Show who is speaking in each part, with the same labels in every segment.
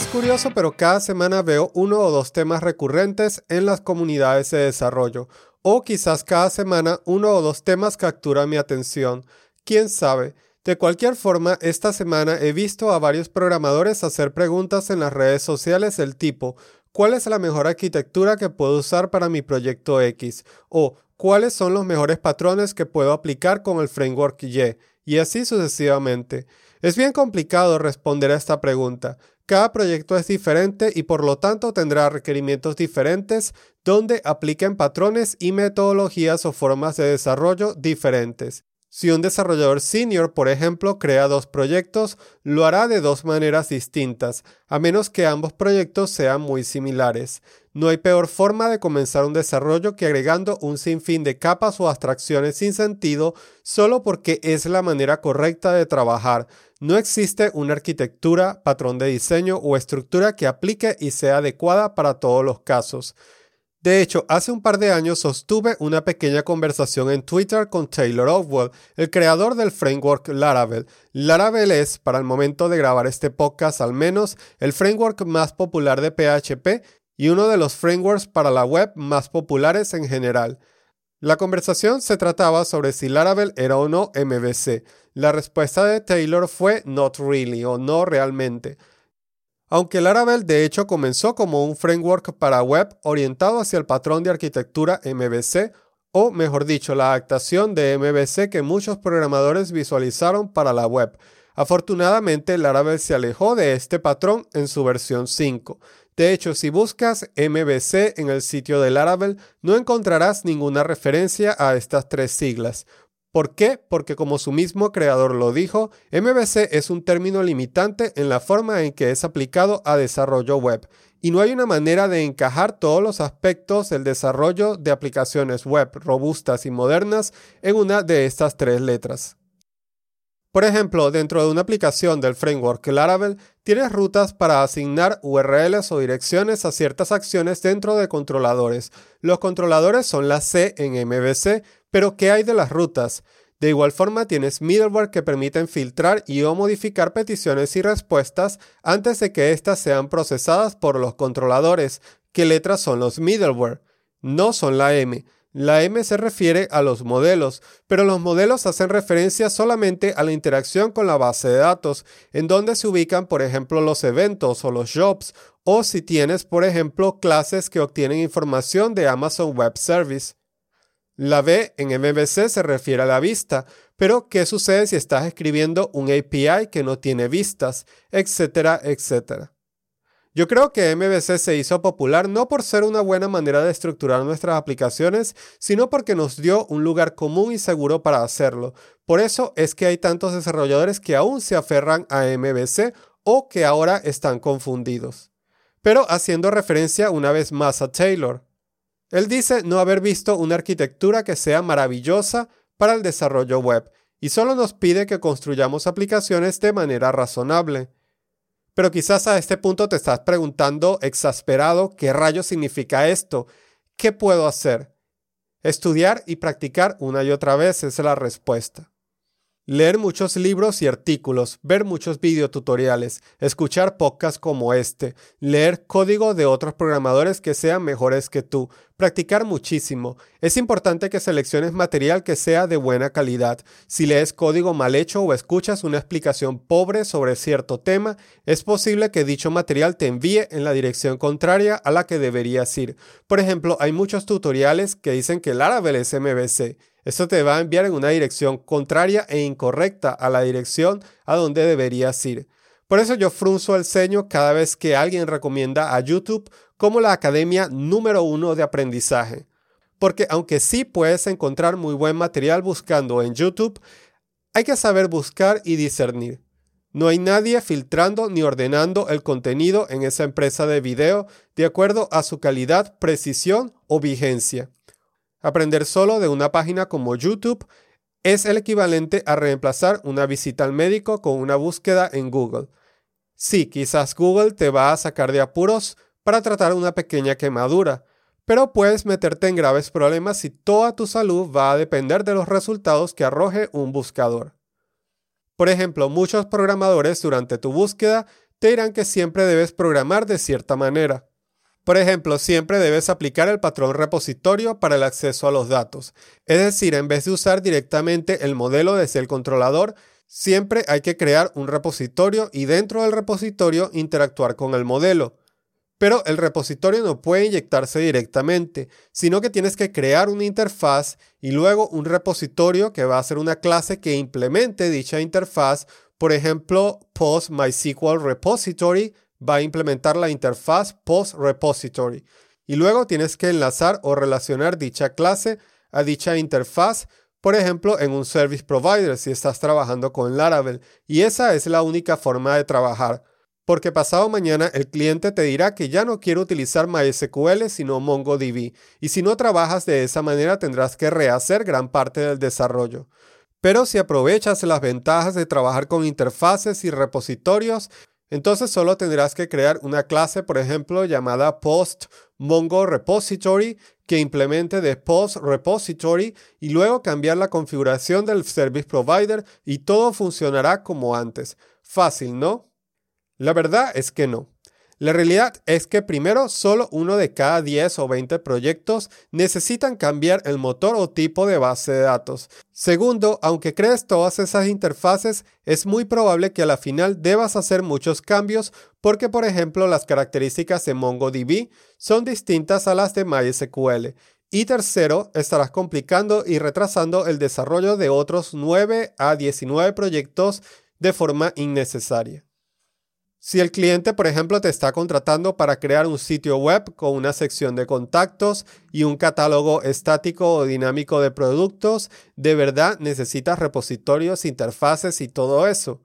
Speaker 1: Es curioso, pero cada semana veo uno o dos temas recurrentes en las comunidades de desarrollo, o quizás cada semana uno o dos temas capturan mi atención. ¿Quién sabe? De cualquier forma, esta semana he visto a varios programadores hacer preguntas en las redes sociales del tipo ¿cuál es la mejor arquitectura que puedo usar para mi proyecto X? o ¿cuáles son los mejores patrones que puedo aplicar con el framework Y? y así sucesivamente. Es bien complicado responder a esta pregunta. Cada proyecto es diferente y por lo tanto tendrá requerimientos diferentes donde apliquen patrones y metodologías o formas de desarrollo diferentes. Si un desarrollador senior, por ejemplo, crea dos proyectos, lo hará de dos maneras distintas, a menos que ambos proyectos sean muy similares. No hay peor forma de comenzar un desarrollo que agregando un sinfín de capas o abstracciones sin sentido solo porque es la manera correcta de trabajar. No existe una arquitectura, patrón de diseño o estructura que aplique y sea adecuada para todos los casos. De hecho, hace un par de años sostuve una pequeña conversación en Twitter con Taylor Offwell, el creador del framework Laravel. Laravel es, para el momento de grabar este podcast al menos, el framework más popular de PHP y uno de los frameworks para la web más populares en general. La conversación se trataba sobre si Laravel era o no MVC. La respuesta de Taylor fue not really o no realmente. Aunque Laravel de hecho comenzó como un framework para web orientado hacia el patrón de arquitectura MVC, o mejor dicho, la adaptación de MVC que muchos programadores visualizaron para la web. Afortunadamente, Laravel se alejó de este patrón en su versión 5. De hecho, si buscas MVC en el sitio de Laravel, no encontrarás ninguna referencia a estas tres siglas. ¿Por qué? Porque como su mismo creador lo dijo, MVC es un término limitante en la forma en que es aplicado a desarrollo web, y no hay una manera de encajar todos los aspectos del desarrollo de aplicaciones web robustas y modernas en una de estas tres letras. Por ejemplo, dentro de una aplicación del framework Laravel, tienes rutas para asignar URLs o direcciones a ciertas acciones dentro de controladores. Los controladores son la C en MVC, pero ¿qué hay de las rutas? De igual forma tienes middleware que permiten filtrar y o modificar peticiones y respuestas antes de que éstas sean procesadas por los controladores. ¿Qué letras son los middleware? No son la M. La M se refiere a los modelos, pero los modelos hacen referencia solamente a la interacción con la base de datos, en donde se ubican, por ejemplo, los eventos o los jobs, o si tienes, por ejemplo, clases que obtienen información de Amazon Web Service. La B en MVC se refiere a la vista, pero ¿qué sucede si estás escribiendo un API que no tiene vistas, etcétera, etcétera? Yo creo que MVC se hizo popular no por ser una buena manera de estructurar nuestras aplicaciones, sino porque nos dio un lugar común y seguro para hacerlo. Por eso es que hay tantos desarrolladores que aún se aferran a MVC o que ahora están confundidos. Pero haciendo referencia una vez más a Taylor. Él dice no haber visto una arquitectura que sea maravillosa para el desarrollo web y solo nos pide que construyamos aplicaciones de manera razonable. Pero quizás a este punto te estás preguntando exasperado qué rayo significa esto, qué puedo hacer. Estudiar y practicar una y otra vez es la respuesta. Leer muchos libros y artículos, ver muchos videotutoriales, escuchar podcasts como este, leer código de otros programadores que sean mejores que tú, practicar muchísimo. Es importante que selecciones material que sea de buena calidad. Si lees código mal hecho o escuchas una explicación pobre sobre cierto tema, es posible que dicho material te envíe en la dirección contraria a la que deberías ir. Por ejemplo, hay muchos tutoriales que dicen que Laravel es MVC esto te va a enviar en una dirección contraria e incorrecta a la dirección a donde deberías ir. Por eso yo frunzo el ceño cada vez que alguien recomienda a YouTube como la academia número uno de aprendizaje. Porque aunque sí puedes encontrar muy buen material buscando en YouTube, hay que saber buscar y discernir. No hay nadie filtrando ni ordenando el contenido en esa empresa de video de acuerdo a su calidad, precisión o vigencia. Aprender solo de una página como YouTube es el equivalente a reemplazar una visita al médico con una búsqueda en Google. Sí, quizás Google te va a sacar de apuros para tratar una pequeña quemadura, pero puedes meterte en graves problemas si toda tu salud va a depender de los resultados que arroje un buscador. Por ejemplo, muchos programadores durante tu búsqueda te dirán que siempre debes programar de cierta manera. Por ejemplo, siempre debes aplicar el patrón repositorio para el acceso a los datos. Es decir, en vez de usar directamente el modelo desde el controlador, siempre hay que crear un repositorio y dentro del repositorio interactuar con el modelo. Pero el repositorio no puede inyectarse directamente, sino que tienes que crear una interfaz y luego un repositorio que va a ser una clase que implemente dicha interfaz. Por ejemplo, post MySQL repository va a implementar la interfaz post repository y luego tienes que enlazar o relacionar dicha clase a dicha interfaz, por ejemplo, en un service provider si estás trabajando con Laravel. Y esa es la única forma de trabajar, porque pasado mañana el cliente te dirá que ya no quiere utilizar MySQL sino MongoDB, y si no trabajas de esa manera tendrás que rehacer gran parte del desarrollo. Pero si aprovechas las ventajas de trabajar con interfaces y repositorios, entonces solo tendrás que crear una clase, por ejemplo, llamada post mongo repository que implemente de post repository y luego cambiar la configuración del service provider y todo funcionará como antes. Fácil, ¿no? La verdad es que no. La realidad es que primero solo uno de cada 10 o 20 proyectos necesitan cambiar el motor o tipo de base de datos. Segundo, aunque crees todas esas interfaces, es muy probable que a la final debas hacer muchos cambios porque por ejemplo las características de MongoDB son distintas a las de MySQL. Y tercero, estarás complicando y retrasando el desarrollo de otros 9 a 19 proyectos de forma innecesaria. Si el cliente, por ejemplo, te está contratando para crear un sitio web con una sección de contactos y un catálogo estático o dinámico de productos, de verdad necesitas repositorios, interfaces y todo eso.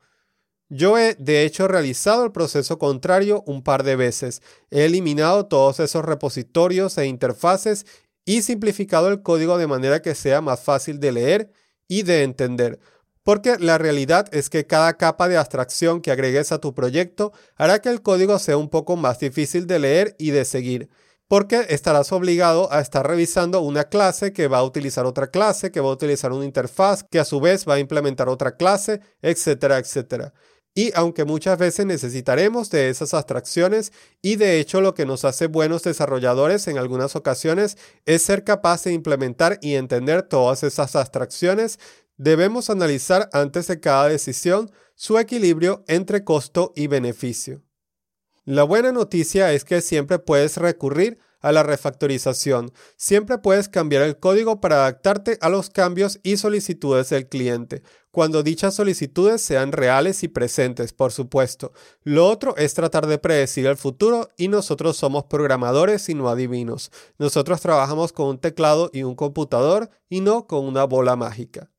Speaker 1: Yo he, de hecho, realizado el proceso contrario un par de veces. He eliminado todos esos repositorios e interfaces y simplificado el código de manera que sea más fácil de leer y de entender porque la realidad es que cada capa de abstracción que agregues a tu proyecto hará que el código sea un poco más difícil de leer y de seguir, porque estarás obligado a estar revisando una clase que va a utilizar otra clase, que va a utilizar una interfaz, que a su vez va a implementar otra clase, etcétera, etcétera. Y aunque muchas veces necesitaremos de esas abstracciones, y de hecho lo que nos hace buenos desarrolladores en algunas ocasiones es ser capaz de implementar y entender todas esas abstracciones, Debemos analizar antes de cada decisión su equilibrio entre costo y beneficio. La buena noticia es que siempre puedes recurrir a la refactorización. Siempre puedes cambiar el código para adaptarte a los cambios y solicitudes del cliente, cuando dichas solicitudes sean reales y presentes, por supuesto. Lo otro es tratar de predecir el futuro y nosotros somos programadores y no adivinos. Nosotros trabajamos con un teclado y un computador y no con una bola mágica.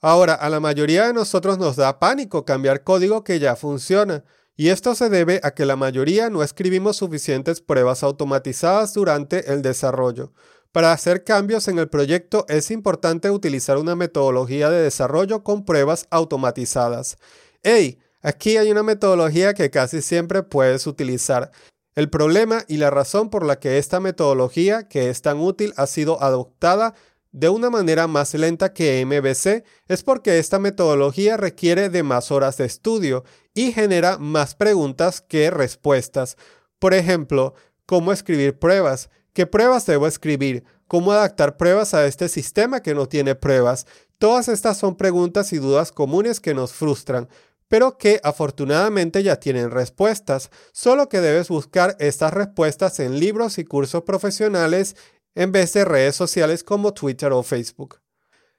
Speaker 1: Ahora, a la mayoría de nosotros nos da pánico cambiar código que ya funciona, y esto se debe a que la mayoría no escribimos suficientes pruebas automatizadas durante el desarrollo. Para hacer cambios en el proyecto es importante utilizar una metodología de desarrollo con pruebas automatizadas. ¡Hey! Aquí hay una metodología que casi siempre puedes utilizar. El problema y la razón por la que esta metodología, que es tan útil, ha sido adoptada de una manera más lenta que MVC es porque esta metodología requiere de más horas de estudio y genera más preguntas que respuestas. Por ejemplo, ¿cómo escribir pruebas? ¿Qué pruebas debo escribir? ¿Cómo adaptar pruebas a este sistema que no tiene pruebas? Todas estas son preguntas y dudas comunes que nos frustran, pero que afortunadamente ya tienen respuestas, solo que debes buscar estas respuestas en libros y cursos profesionales en vez de redes sociales como Twitter o Facebook.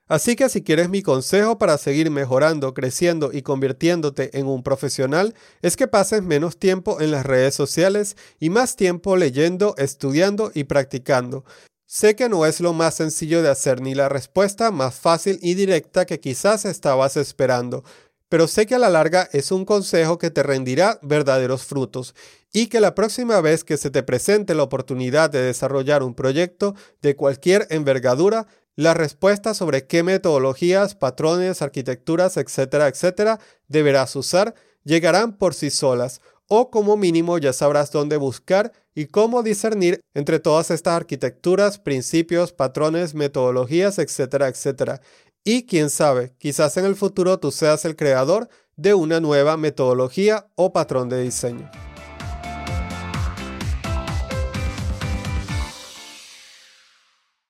Speaker 1: Así que si quieres mi consejo para seguir mejorando, creciendo y convirtiéndote en un profesional, es que pases menos tiempo en las redes sociales y más tiempo leyendo, estudiando y practicando. Sé que no es lo más sencillo de hacer ni la respuesta más fácil y directa que quizás estabas esperando, pero sé que a la larga es un consejo que te rendirá verdaderos frutos y que la próxima vez que se te presente la oportunidad de desarrollar un proyecto de cualquier envergadura, las respuestas sobre qué metodologías, patrones, arquitecturas, etcétera, etcétera, deberás usar llegarán por sí solas o como mínimo ya sabrás dónde buscar y cómo discernir entre todas estas arquitecturas, principios, patrones, metodologías, etcétera, etcétera. Y quién sabe, quizás en el futuro tú seas el creador de una nueva metodología o patrón de diseño.